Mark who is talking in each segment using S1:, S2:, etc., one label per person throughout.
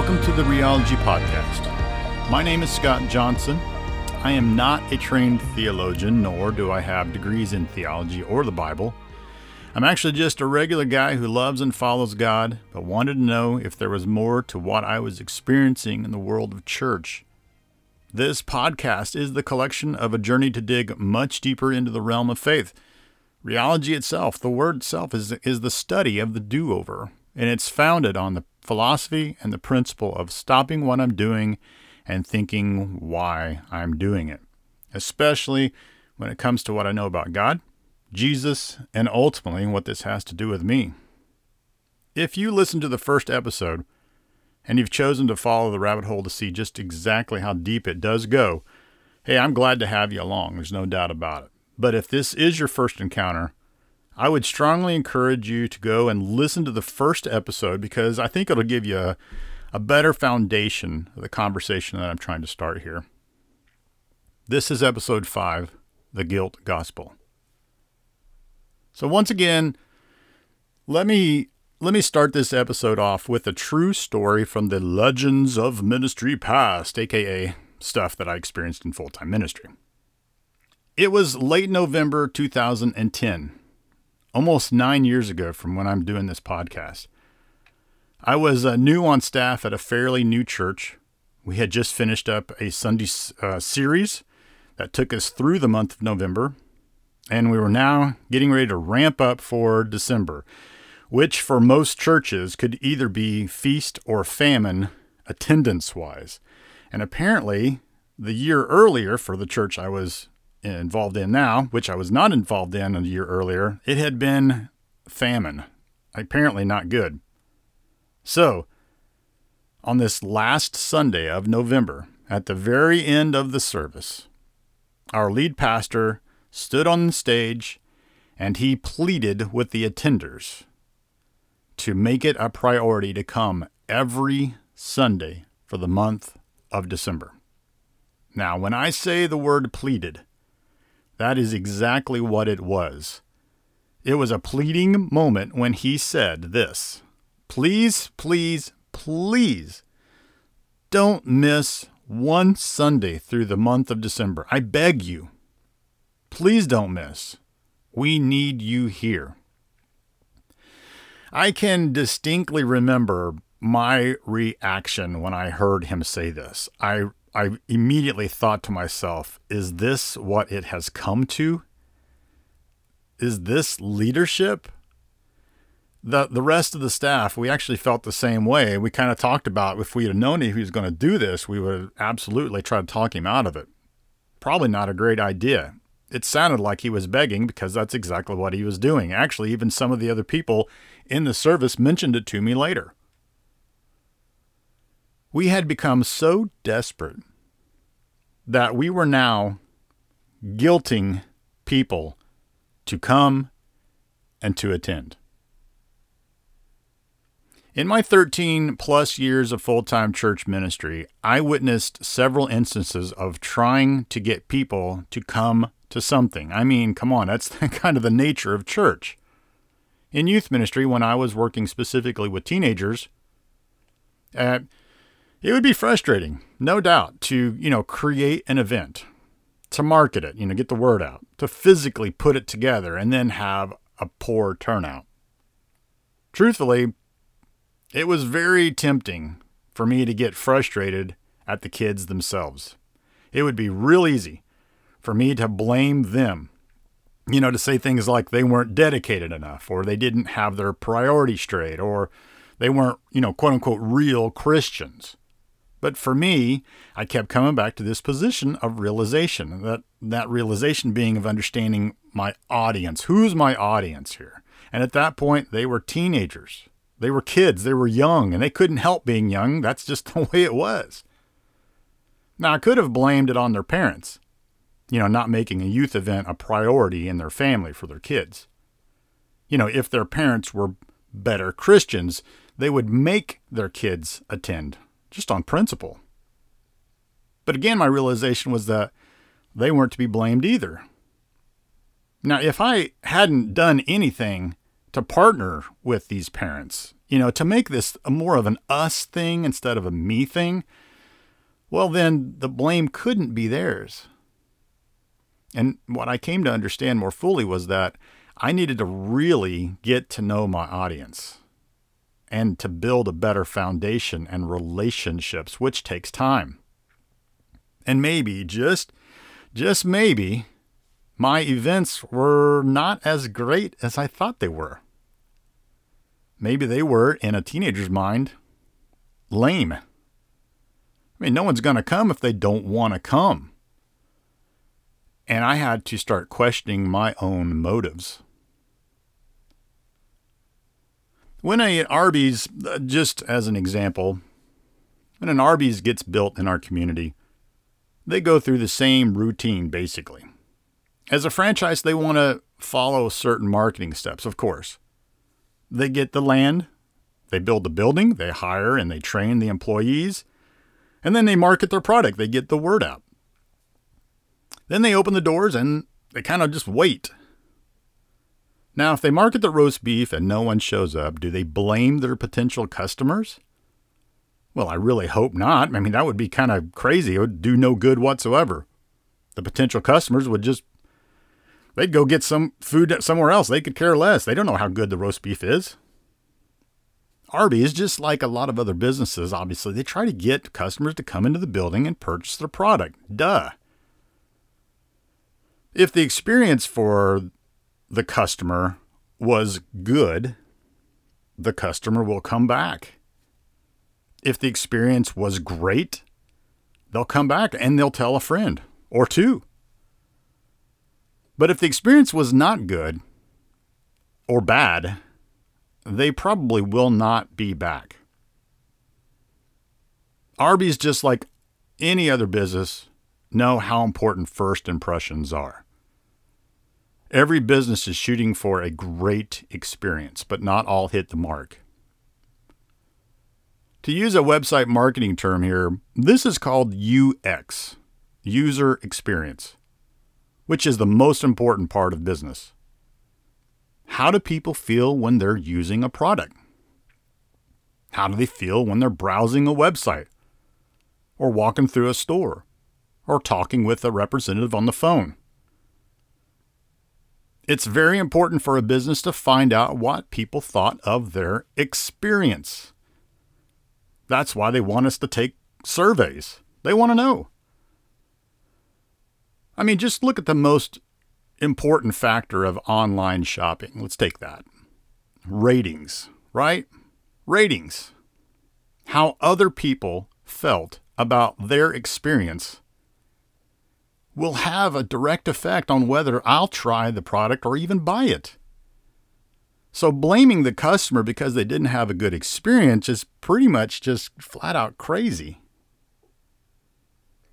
S1: Welcome to the Realology Podcast. My name is Scott Johnson. I am not a trained theologian, nor do I have degrees in theology or the Bible. I'm actually just a regular guy who loves and follows God, but wanted to know if there was more to what I was experiencing in the world of church. This podcast is the collection of a journey to dig much deeper into the realm of faith. Realology itself, the word itself, is, is the study of the do over, and it's founded on the philosophy and the principle of stopping what I'm doing and thinking why I'm doing it, especially when it comes to what I know about God, Jesus, and ultimately what this has to do with me. If you listen to the first episode and you've chosen to follow the rabbit hole to see just exactly how deep it does go, hey, I'm glad to have you along. There's no doubt about it. But if this is your first encounter, I would strongly encourage you to go and listen to the first episode because I think it'll give you a, a better foundation of the conversation that I'm trying to start here. This is episode five The Guilt Gospel. So, once again, let me let me start this episode off with a true story from the Legends of Ministry Past, aka stuff that I experienced in full time ministry. It was late November 2010, almost nine years ago from when I'm doing this podcast. I was uh, new on staff at a fairly new church. We had just finished up a Sunday uh, series that took us through the month of November, and we were now getting ready to ramp up for December, which for most churches could either be feast or famine attendance wise. And apparently, the year earlier for the church I was involved in now, which I was not involved in a year earlier, it had been famine. Apparently, not good. So, on this last Sunday of November, at the very end of the service, our lead pastor stood on the stage and he pleaded with the attenders to make it a priority to come every Sunday for the month of December. Now, when I say the word pleaded, that is exactly what it was. It was a pleading moment when he said this Please, please, please don't miss one Sunday through the month of December. I beg you. Please don't miss. We need you here. I can distinctly remember my reaction when I heard him say this. I I immediately thought to myself, is this what it has come to? Is this leadership? The the rest of the staff, we actually felt the same way. We kind of talked about if we had known he was going to do this, we would have absolutely try to talk him out of it. Probably not a great idea. It sounded like he was begging because that's exactly what he was doing. Actually, even some of the other people in the service mentioned it to me later. We had become so desperate that we were now guilting people to come and to attend. In my 13 plus years of full time church ministry, I witnessed several instances of trying to get people to come to something. I mean, come on, that's kind of the nature of church. In youth ministry, when I was working specifically with teenagers, uh, it would be frustrating, no doubt, to, you know, create an event, to market it, you know, get the word out, to physically put it together and then have a poor turnout. Truthfully, it was very tempting for me to get frustrated at the kids themselves. It would be real easy for me to blame them. You know, to say things like they weren't dedicated enough, or they didn't have their priorities straight, or they weren't, you know, quote unquote, real Christians. But for me, I kept coming back to this position of realization, that, that realization being of understanding my audience. Who's my audience here? And at that point, they were teenagers. They were kids. They were young, and they couldn't help being young. That's just the way it was. Now, I could have blamed it on their parents, you know, not making a youth event a priority in their family for their kids. You know, if their parents were better Christians, they would make their kids attend just on principle. But again, my realization was that they weren't to be blamed either. Now, if I hadn't done anything to partner with these parents, you know, to make this more of an us thing instead of a me thing, well, then the blame couldn't be theirs. And what I came to understand more fully was that I needed to really get to know my audience and to build a better foundation and relationships, which takes time. And maybe, just just maybe, my events were not as great as I thought they were. Maybe they were, in a teenager's mind, lame. I mean, no one's going to come if they don't want to come. And I had to start questioning my own motives. When a Arby's, uh, just as an example, when an Arby's gets built in our community, they go through the same routine basically. As a franchise, they want to follow certain marketing steps, of course. They get the land, they build the building, they hire and they train the employees, and then they market their product. They get the word out. Then they open the doors and they kind of just wait. Now, if they market the roast beef and no one shows up, do they blame their potential customers? Well, I really hope not. I mean, that would be kind of crazy. It would do no good whatsoever. The potential customers would just they'd go get some food somewhere else. They could care less. They don't know how good the roast beef is. Arby's, is just like a lot of other businesses, obviously, they try to get customers to come into the building and purchase their product. Duh. If the experience for the customer was good, the customer will come back if the experience was great, they'll come back and they'll tell a friend or two. But if the experience was not good or bad, they probably will not be back. Arby's, just like any other business, know how important first impressions are. Every business is shooting for a great experience, but not all hit the mark. To use a website marketing term here, this is called UX, user experience, which is the most important part of business. How do people feel when they're using a product? How do they feel when they're browsing a website or walking through a store or talking with a representative on the phone? It's very important for a business to find out what people thought of their experience. That's why they want us to take surveys. They want to know. I mean, just look at the most important factor of online shopping. Let's take that ratings, right? Ratings. How other people felt about their experience will have a direct effect on whether I'll try the product or even buy it. So blaming the customer because they didn't have a good experience is pretty much just flat out crazy.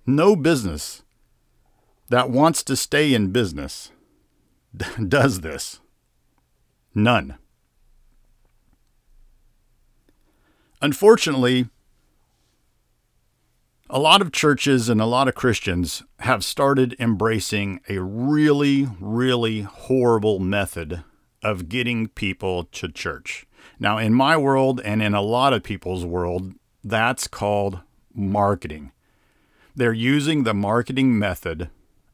S1: No business that wants to stay in business does this. None. Unfortunately, a lot of churches and a lot of Christians have started embracing a really, really horrible method of getting people to church. Now, in my world and in a lot of people's world, that's called marketing. They're using the marketing method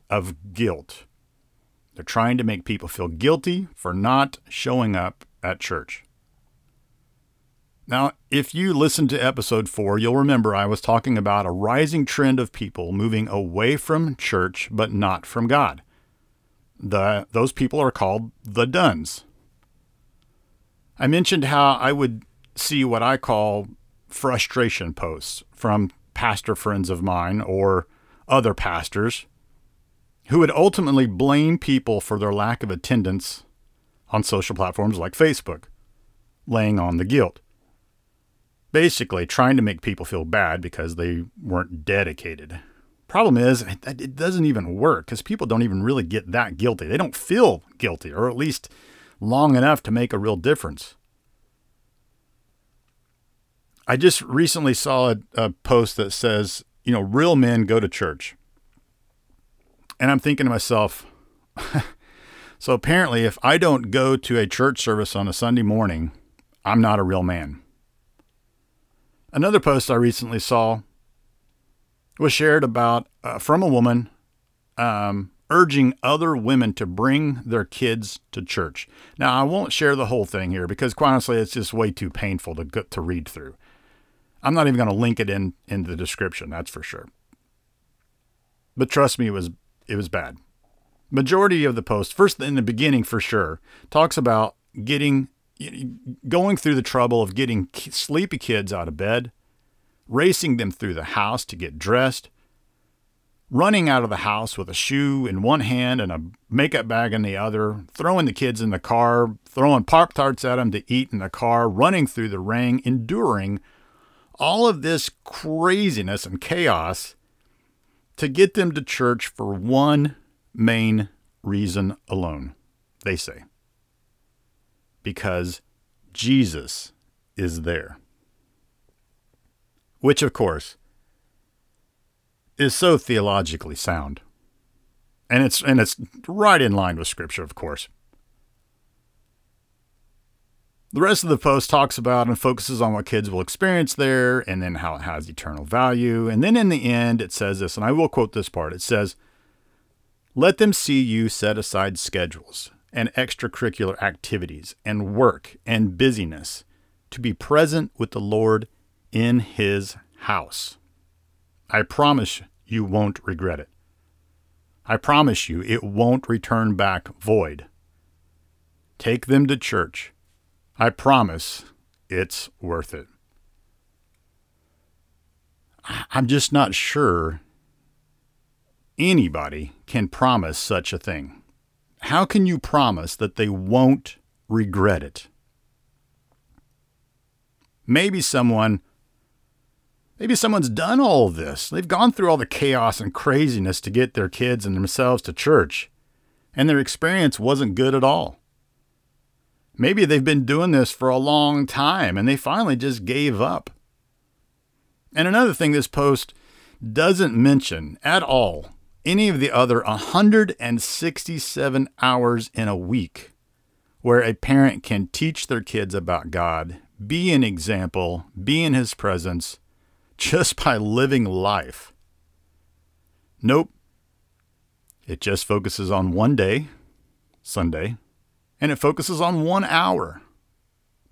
S1: of guilt. They're trying to make people feel guilty for not showing up at church. Now, if you listened to episode four, you'll remember I was talking about a rising trend of people moving away from church but not from God the those people are called the dones. I mentioned how I would see what I call frustration posts from pastor friends of mine or other pastors who would ultimately blame people for their lack of attendance on social platforms like Facebook, laying on the guilt. Basically, trying to make people feel bad because they weren't dedicated. Problem is, it doesn't even work because people don't even really get that guilty. They don't feel guilty, or at least long enough to make a real difference. I just recently saw a, a, post that says, you know, real men go to church. And I'm thinking to myself, so apparently, if I don't go to a church service on a Sunday morning, I'm not a real man. Another post I recently saw was shared about uh, from a woman um, urging other women to bring their kids to church. Now, I won't share the whole thing here because, quite honestly, it's just way too painful to to read through. I'm not even going to link it in in the description. That's for sure. But trust me, it was it was bad. Majority of the post, first in the beginning for sure, talks about getting going through the trouble of getting sleepy kids out of bed, racing them through the house to get dressed, running out of the house with a shoe in one hand and a makeup bag in the other, throwing the kids in the car, throwing Pop Tarts at them to eat in the car, running through the rain, enduring all of this craziness and chaos to get them to church for one main reason alone, they say. Because Jesus is there. Which, of course, is so theologically sound. And it's and it's right in line with scripture, of course. The rest of the post talks about and focuses on what kids will experience there and then how it has eternal value. And then in the end, it says this, and I will quote this part. It says, Let them see you set aside schedules and extracurricular activities and work and busyness to be present with the Lord in His house. I promise you won't regret it. I promise you it won't return back void. Take them to church. I promise it's worth it. I'm just not sure anybody can promise such a thing. How can you promise that they won't regret it? Maybe someone Maybe someone's done all this. They've gone through all the chaos and craziness to get their kids and themselves to church, and their experience wasn't good at all. Maybe they've been doing this for a long time and they finally just gave up. And another thing this post doesn't mention at all any of the other 167 hours in a week where a parent can teach their kids about God, be an example, be in His presence, just by living life. Nope. It just focuses on one day, Sunday, and it focuses on one hour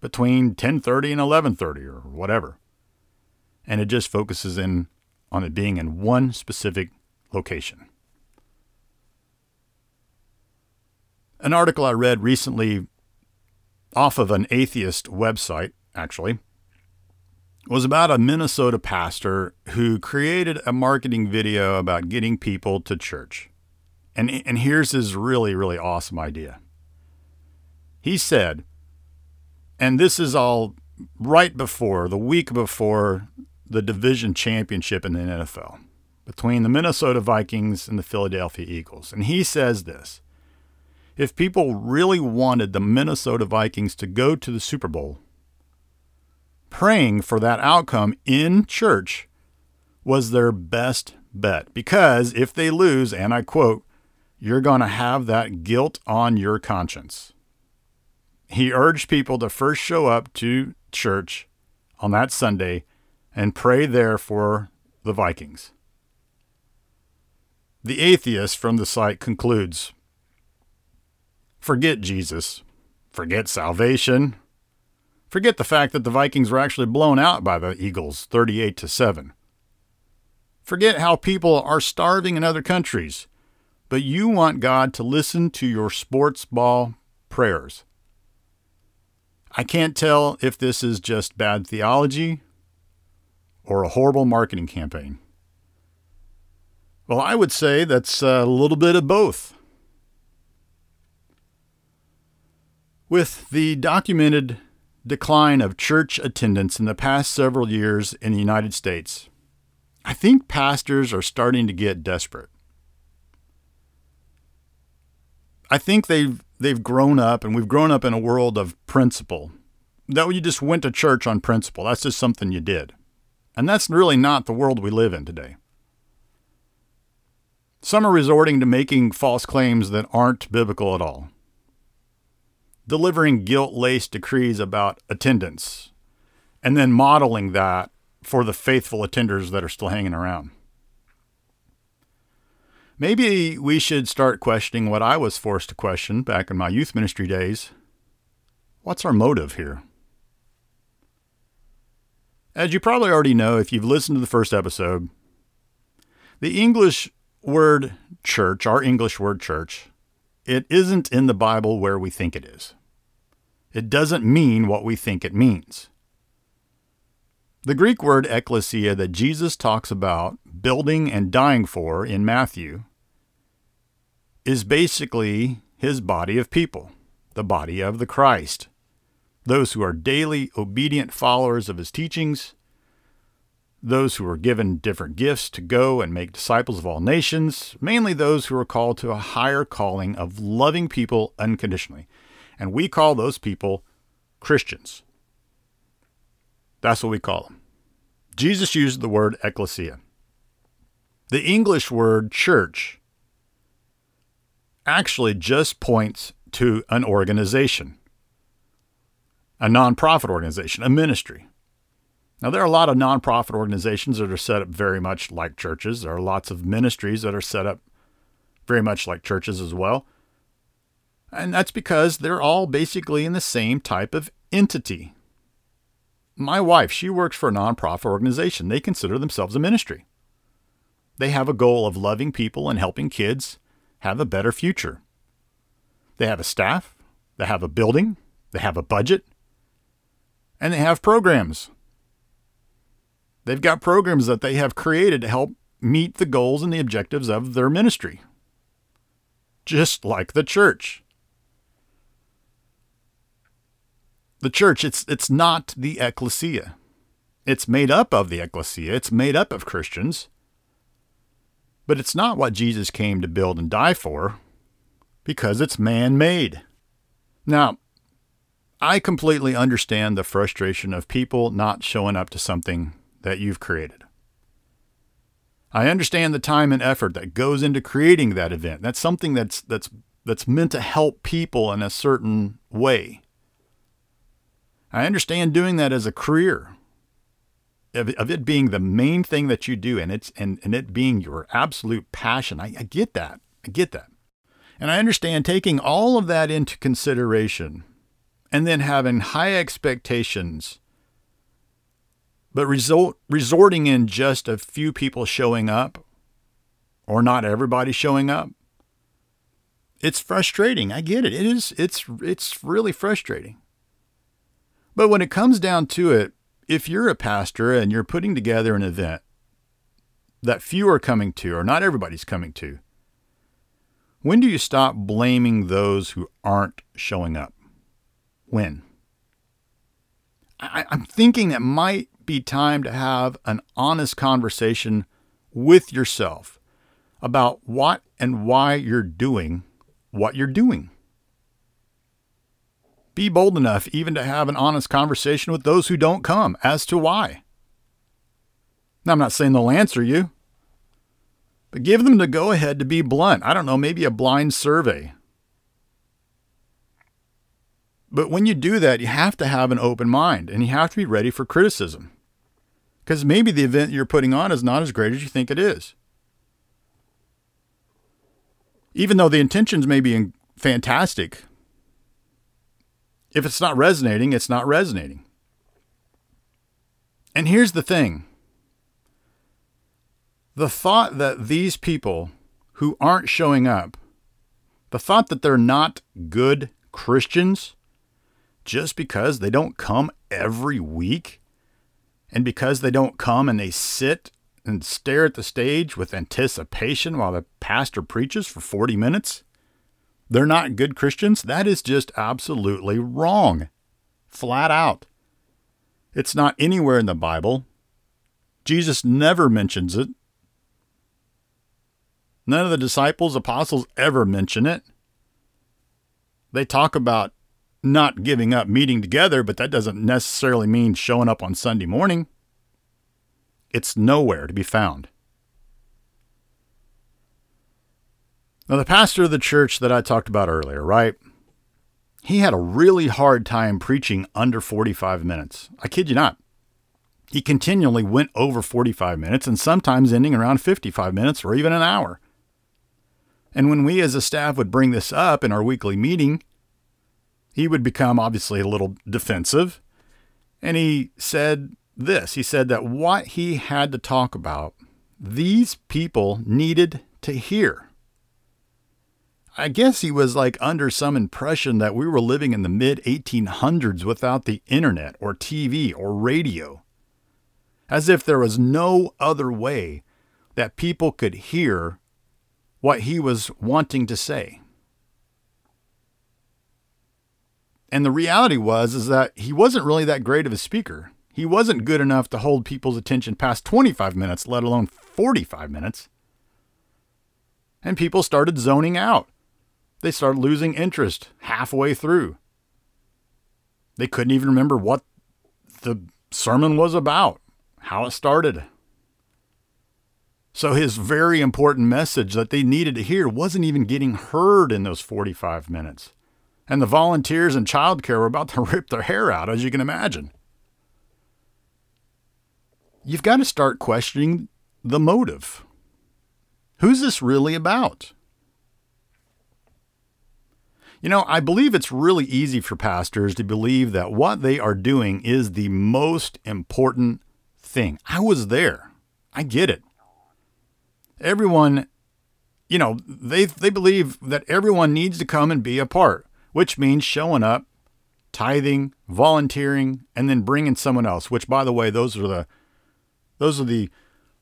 S1: between 10:30 and 11:30 or whatever. And it just focuses in on it being in one specific location. An article I read recently off of an atheist website, actually, was about a Minnesota pastor who created a marketing video about getting people to church. And, and here's his really, really awesome idea. He said, and this is all right before, the week before the division championship in the NFL between the Minnesota Vikings and the Philadelphia Eagles. And he says this if people really wanted the Minnesota Vikings to go to the Super Bowl, praying for that outcome in church was their best bet. Because if they lose, and I quote, you're going to have that guilt on your conscience. He urged people to first show up to church on that Sunday and pray there for the Vikings. The atheist from the site concludes Forget Jesus, forget salvation, Forget the fact that the Vikings were actually blown out by the Eagles 38 to 7. Forget how people are starving in other countries, but you want God to listen to your sports ball prayers. I can't tell if this is just bad theology or a horrible marketing campaign. Well, I would say that's a little bit of both. With the documented decline of church attendance in the past several years in the United States, I think pastors are starting to get desperate. I think they've they've grown up and we've grown up in a world of principle. That you just went to church on principle. That's just something you did. And that's really not the world we live in today. Some are resorting to making false claims that aren't biblical at all delivering guilt laced decrees about attendance and then modeling that for the faithful attenders that are still hanging around. Maybe we should start questioning what I was forced to question back in my youth ministry days. What's our motive here? As you probably already know if you've listened to the first episode, the English word church, our English word church, it isn't in the Bible where we think it is. It doesn't mean what we think it means. The Greek word ecclesia that Jesus talks about building and dying for in Matthew is basically his body of people, the body of the Christ, those who are daily obedient followers of his teachings, those who are given different gifts to go and make disciples of all nations, mainly those who are called to a higher calling of loving people unconditionally. And we call those people Christians. That's what we call them. Jesus used the word ecclesia. The English word church actually just points to an organization, a nonprofit organization, a ministry. Now, there are a lot of nonprofit organizations that are set up very much like churches. There are lots of ministries that are set up very much like churches as well. And that's because they're all basically in the same type of entity. My wife, she works for a nonprofit organization. They consider themselves a ministry. They have a goal of loving people and helping kids have a better future. They have a staff, they have a building, they have a budget, and they have programs. They've got programs that they have created to help meet the goals and the objectives of their ministry. Just like the church. The church, it's, it's not the ecclesia. It's made up of the ecclesia, it's made up of Christians, but it's not what Jesus came to build and die for because it's man made. Now, I completely understand the frustration of people not showing up to something that you've created. I understand the time and effort that goes into creating that event. That's something that's that's that's meant to help people in a certain way. I understand doing that as a career of, of it being the main thing that you do and it's and, and it being your absolute passion. I, I get that. I get that. And I understand taking all of that into consideration and then having high expectations, but result, resorting in just a few people showing up or not everybody showing up. It's frustrating. I get it. It is it's it's really frustrating. But when it comes down to it, if you're a pastor and you're putting together an event that few are coming to, or not everybody's coming to, when do you stop blaming those who aren't showing up? When? I, am thinking that might be time to have an honest conversation with yourself about what and why you're doing what you're doing. Be bold enough even to have an honest conversation with those who don't come as to why. Now, I'm not saying they'll answer you, but give them the go ahead to be blunt. I don't know, maybe a blind survey. But when you do that, you have to have an open mind and you have to be ready for criticism. Because maybe the event you're putting on is not as great as you think it is. Even though the intentions may be fantastic, if it's not resonating, it's not resonating. And here's the thing the thought that these people who aren't showing up, the thought that they're not good Christians just because they don't come every week and because they don't come and they sit and stare at the stage with anticipation while the pastor preaches for 40 minutes, they're not good Christians, that is just absolutely wrong. Flat out. It's not anywhere in the Bible. Jesus never mentions it. None of the disciples, apostles ever mention it. They talk about not giving up meeting together, but that doesn't necessarily mean showing up on Sunday morning. It's nowhere to be found. Now, the pastor of the church that I talked about earlier, right? He had a really hard time preaching under 45 minutes. I kid you not. He continually went over 45 minutes and sometimes ending around 55 minutes or even an hour. And when we as a staff would bring this up in our weekly meeting, he would become obviously a little defensive. And he said this he said that what he had to talk about, these people needed to hear. I guess he was like under some impression that we were living in the mid 1800s without the internet or TV or radio as if there was no other way that people could hear what he was wanting to say. And the reality was is that he wasn't really that great of a speaker. He wasn't good enough to hold people's attention past 25 minutes, let alone 45 minutes. And people started zoning out. They started losing interest halfway through. They couldn't even remember what the sermon was about how it started. So his very important message that they needed to hear wasn't even getting heard in those 45 minutes. And the volunteers and childcare were about to rip their hair out, as you can imagine. You've got to start questioning the motive. Who's this really about? You know, I believe it's really easy for pastors to believe that what they are doing is the most important thing. I was there. I get it. Everyone, you know, they they believe that everyone needs to come and be a part, which means showing up, tithing, volunteering, and then bringing someone else. Which, by the way, those are the those are the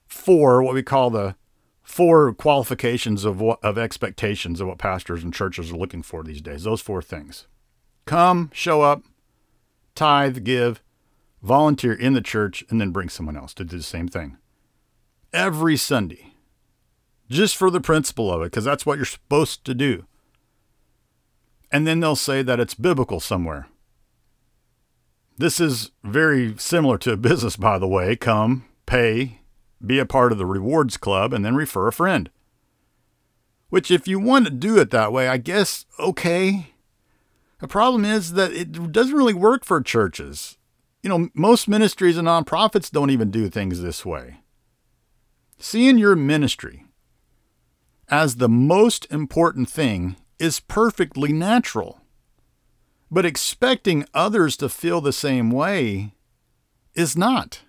S1: four what we call the four qualifications of what of expectations of what pastors and churches are looking for these days. Those four things: come, show up, tithe, give, volunteer in the church, and then bring someone else to do the same thing. Every Sunday. Just for the principle of it, because that's what you're supposed to do. And then they'll say that it's biblical somewhere. This is very similar to a business, by the way. Come, pay, be a part of the rewards club, and then refer a friend. Which, if you want to do it that way, I guess, okay. The problem is that it doesn't really work for churches you know, most ministries and nonprofits don't even do things this way. Seeing your ministry as the most important thing is perfectly natural. But expecting others to feel the same way is not.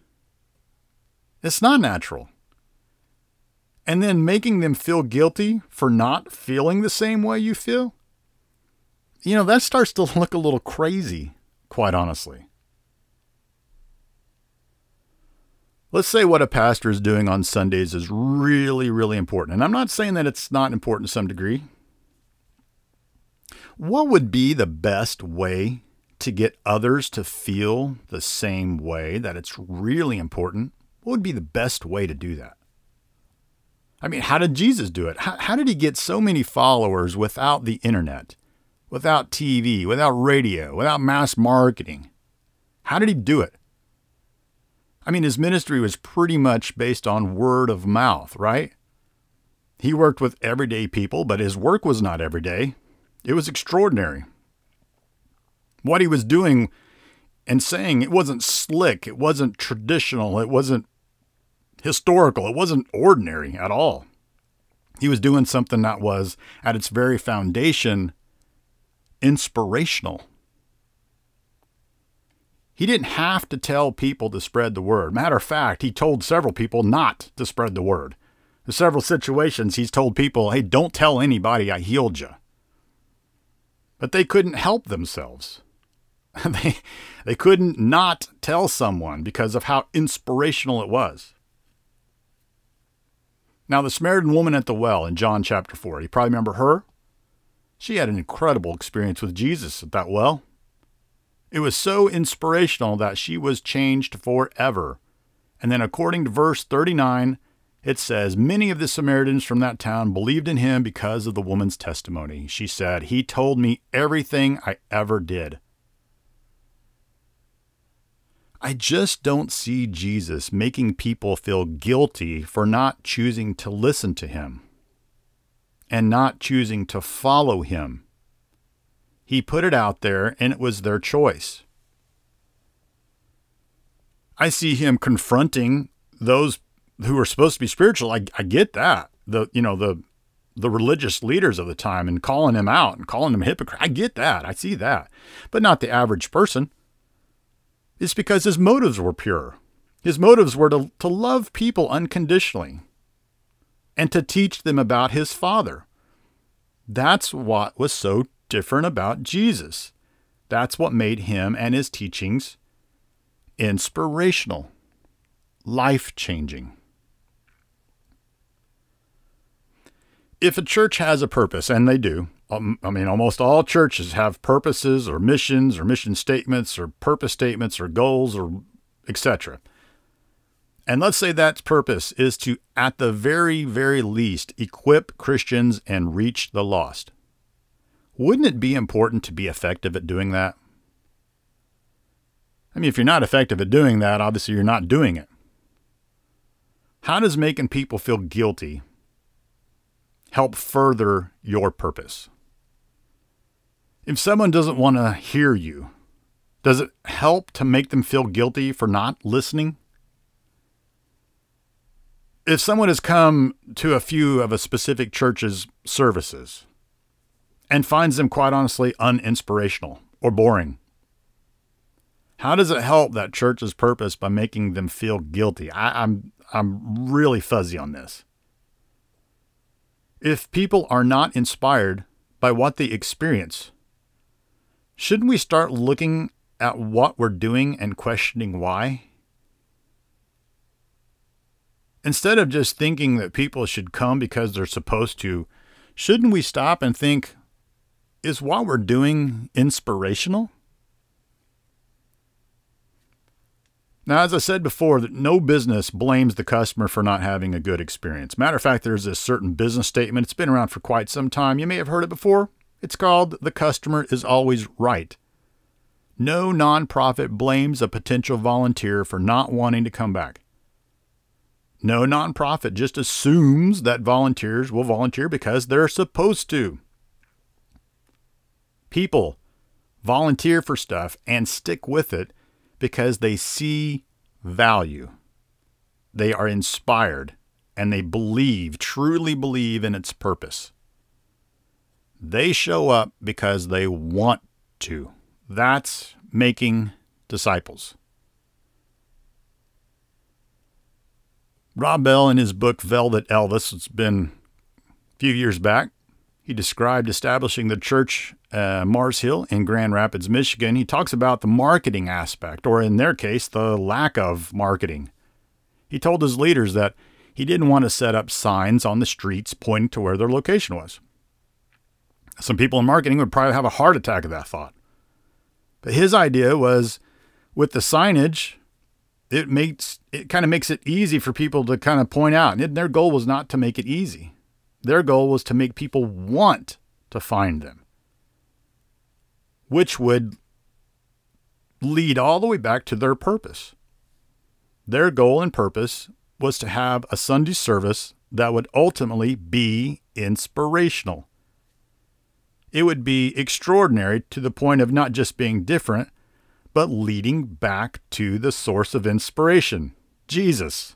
S1: It's not natural. And then making them feel guilty for not feeling the same way you feel, you know, that starts to look a little crazy, quite honestly. Let's say what a pastor is doing on Sundays is really, really important. And I'm not saying that it's not important to some degree. What would be the best way to get others to feel the same way that it's really important? What would be the best way to do that? I mean, how did Jesus do it? How, how did he get so many followers without the internet, without TV, without radio, without mass marketing? How did he do it? I mean, his ministry was pretty much based on word of mouth, right? He worked with everyday people, but his work was not everyday. It was extraordinary. What he was doing and saying, it wasn't slick, it wasn't traditional, it wasn't historical, it wasn't ordinary at all. He was doing something that was, at its very foundation, inspirational. He didn't have to tell people to spread the word. Matter of fact, he told several people not to spread the word. In several situations, he's told people, hey, don't tell anybody I healed you. But they couldn't help themselves. they, they couldn't not tell someone because of how inspirational it was. Now, the Samaritan woman at the well in John chapter 4, you probably remember her? She had an incredible experience with Jesus at that well. It was so inspirational that she was changed forever. And then, according to verse 39, it says, Many of the Samaritans from that town believed in him because of the woman's testimony. She said, He told me everything I ever did. I just don't see Jesus making people feel guilty for not choosing to listen to him and not choosing to follow him He put it out there and it was their choice. I see him confronting those who are supposed to be spiritual. I, I get that. The you know the the religious leaders of the time and calling him out and calling him hypocrite. I get that. I see that. But not the average person. It's because his motives were pure. His motives were to, to love people unconditionally and to teach them about his Father. That's what was so different about Jesus. That's what made him and his teachings inspirational, life changing. If a church has a purpose, and they do, um, I mean, almost all churches have purposes or missions or mission statements or purpose statements or goals or etc. And let's say that purpose is to, at the very, very least, equip Christians and reach the lost. Wouldn't it be important to be effective at doing that? I mean, if you're not effective at doing that, obviously you're not doing it. How does making people feel guilty help further your purpose? If someone doesn't want to hear you, does it help to make them feel guilty for not listening? if someone has come to a few of a specific church's services and finds them quite honestly uninspirational or boring, how does it help that church's purpose by making them feel guilty? I, I'm I'm really fuzzy on this. If people are not inspired by what they experience, shouldn't we start looking at what we're doing and questioning why? instead of just thinking that people should come because they're supposed to, shouldn't we stop and think, is what we're doing inspirational? Now, as I said before, that no business blames the customer for not having a good experience. Matter of fact, there's a certain business statement. It's been around for quite some time. You may have heard it before. It's called The Customer is Always Right. No nonprofit blames a potential volunteer for not wanting to come back. No nonprofit just assumes that volunteers will volunteer because they're supposed to. People volunteer for stuff and stick with it because they see value. They are inspired and they believe, truly believe in its purpose. They show up because they want to. That's making disciples. Rob Bell, in his book Velvet Elvis, it's been a few years back, he described establishing the church uh, Mars Hill in Grand Rapids, Michigan. He talks about the marketing aspect, or in their case, the lack of marketing. He told his leaders that he didn't want to set up signs on the streets pointing to where their location was. Some people in marketing would probably have a heart attack at that thought. But his idea was with the signage, it makes it kind of makes it easy for people to kind of point out. And their goal was not to make it easy. Their goal was to make people want to find them, which would lead all the way back to their purpose. Their goal and purpose was to have a Sunday service that would ultimately be inspirational. It would be extraordinary to the point of not just being different, but leading back to the source of inspiration, Jesus.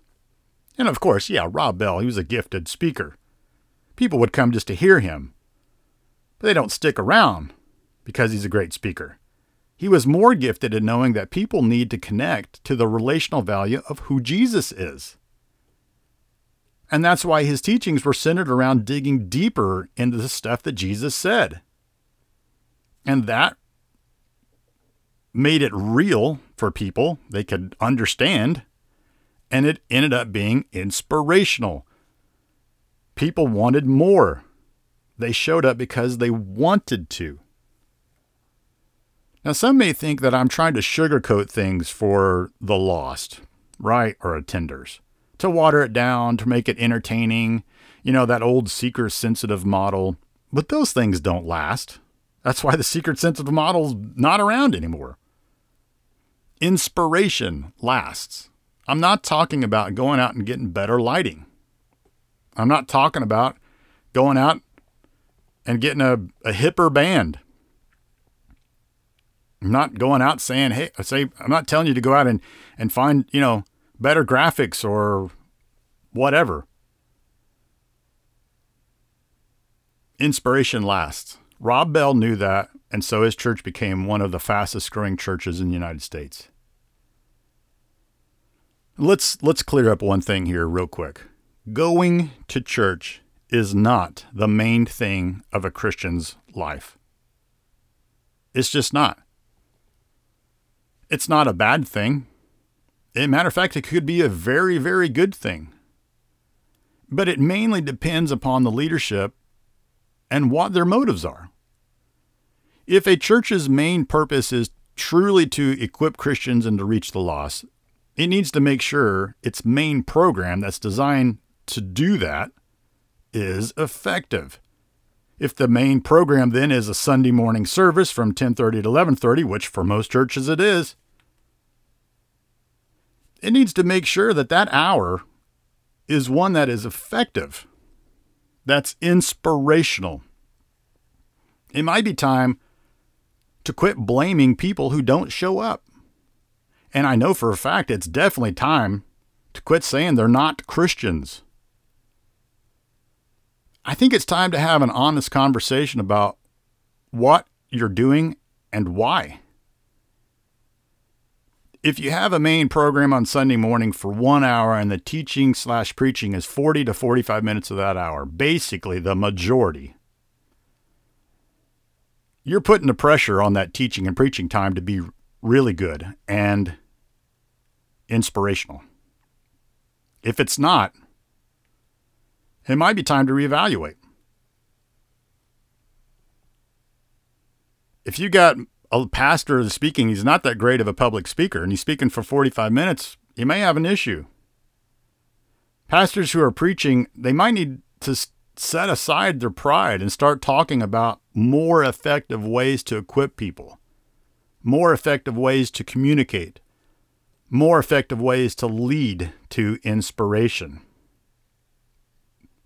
S1: And of course, yeah, Rob Bell, he was a gifted speaker. People would come just to hear him, but they don't stick around because he's a great speaker. He was more gifted in knowing that people need to connect to the relational value of who Jesus is. And that's why his teachings were centered around digging deeper into the stuff that Jesus said. And that made it real for people they could understand, and it ended up being inspirational. People wanted more. They showed up because they wanted to. Now, some may think that I'm trying to sugarcoat things for the lost, right, or attenders, to water it down, to make it entertaining, you know, that old seeker sensitive model. But those things don't last. That's why the seeker sensitive model's not around anymore inspiration lasts. I'm not talking about going out and getting better lighting. I'm not talking about going out and getting a, a hipper band. I'm not going out saying, hey, I say I'm not telling you to go out and, and find, you know, better graphics or whatever. Inspiration lasts. Rob Bell knew that, and so his church became one of the fastest growing churches in the United States. Let's let's clear up one thing here real quick. Going to church is not the main thing of a Christian's life. It's just not. It's not a bad thing. As matter of fact, it could be a very, very good thing. But it mainly depends upon the leadership and what their motives are. If a church's main purpose is truly to equip Christians and to reach the lost, it needs to make sure its main program that's designed to do that is effective. If the main program then is a Sunday morning service from 10:30 to 11:30, which for most churches it is, it needs to make sure that that hour is one that is effective. That's inspirational. It might be time to quit blaming people who don't show up. And I know for a fact it's definitely time to quit saying they're not Christians. I think it's time to have an honest conversation about what you're doing and why. If you have a main program on Sunday morning for one hour and the teaching slash preaching is 40 to 45 minutes of that hour, basically the majority, you're putting the pressure on that teaching and preaching time to be really good and inspirational. If it's not, it might be time to reevaluate. If you got a pastor speaking, he's not that great of a public speaker, and he's speaking for 45 minutes, you may have an issue. Pastors who are preaching, they might need to set aside their pride and start talking about more effective ways to equip people, more effective ways to communicate, more effective ways to lead to inspiration.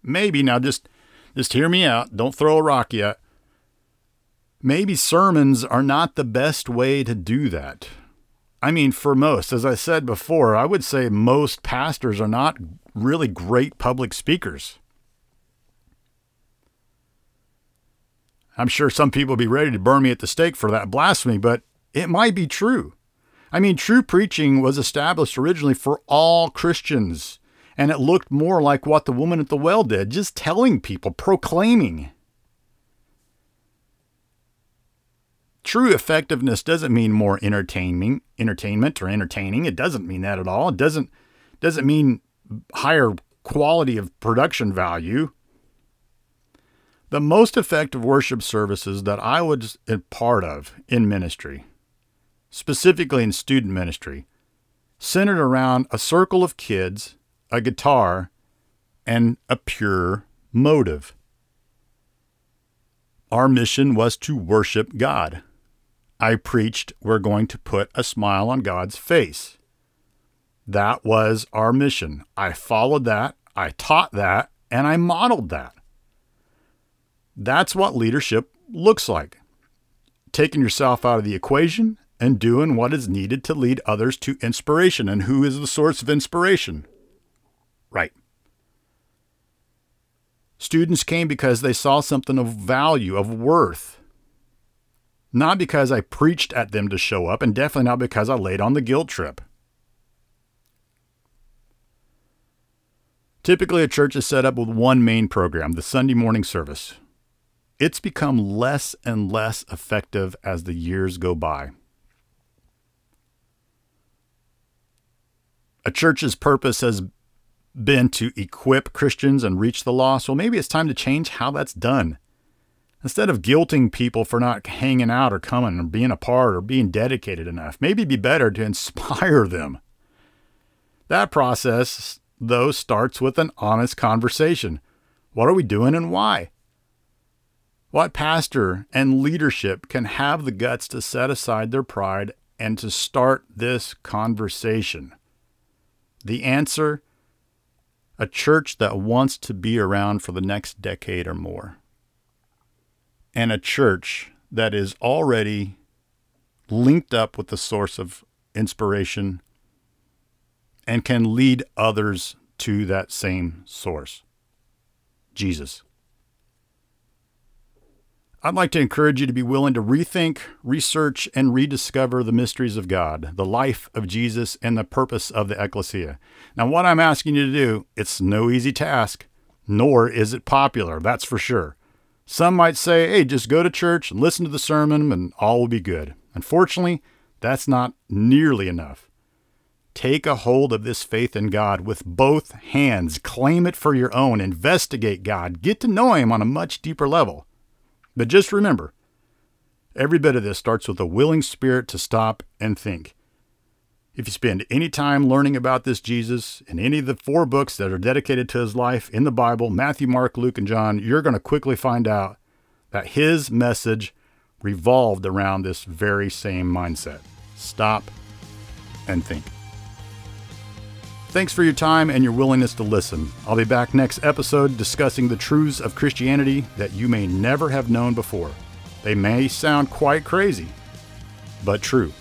S1: Maybe now just just hear me out, don't throw a rock yet. Maybe sermons are not the best way to do that. I mean, for most, as I said before, I would say most pastors are not really great public speakers. I'm sure some people will be ready to burn me at the stake for that blasphemy, but it might be true. I mean, true preaching was established originally for all Christians, and it looked more like what the woman at the well did, just telling people, proclaiming. True effectiveness doesn't mean more entertaining, entertainment or entertaining. It doesn't mean that at all. It doesn't doesn't mean higher quality of production value. The most effective worship services that I was a part of in ministry, specifically in student ministry, centered around a circle of kids, a guitar, and a pure motive. Our mission was to worship God. I preached, we're going to put a smile on God's face. That was our mission. I followed that, I taught that, and I modeled that. That's what leadership looks like taking yourself out of the equation and doing what is needed to lead others to inspiration. And who is the source of inspiration? Right. Students came because they saw something of value, of worth. Not because I preached at them to show up, and definitely not because I laid on the guilt trip. Typically, a church is set up with one main program, the Sunday morning service. It's become less and less effective as the years go by. A church's purpose has been to equip Christians and reach the lost. Well, maybe it's time to change how that's done. Instead of guilting people for not hanging out or coming or being a part or being dedicated enough, maybe it'd be better to inspire them. That process, though, starts with an honest conversation. What are we doing and why? What pastor and leadership can have the guts to set aside their pride and to start this conversation? The answer a church that wants to be around for the next decade or more, and a church that is already linked up with the source of inspiration and can lead others to that same source Jesus. I'd like to encourage you to be willing to rethink, research, and rediscover the mysteries of God, the life of Jesus, and the purpose of the ecclesia. Now, what I'm asking you to do, it's no easy task, nor is it popular, that's for sure. Some might say, hey, just go to church and listen to the sermon and all will be good. Unfortunately, that's not nearly enough. Take a hold of this faith in God with both hands, claim it for your own, investigate God, get to know Him on a much deeper level. But just remember, every bit of this starts with a willing spirit to stop and think. If you spend any time learning about this Jesus in any of the four books that are dedicated to his life in the Bible Matthew, Mark, Luke, and John you're going to quickly find out that his message revolved around this very same mindset. Stop and think. Thanks for your time and your willingness to listen. I'll be back next episode discussing the truths of Christianity that you may never have known before. They may sound quite crazy, but true.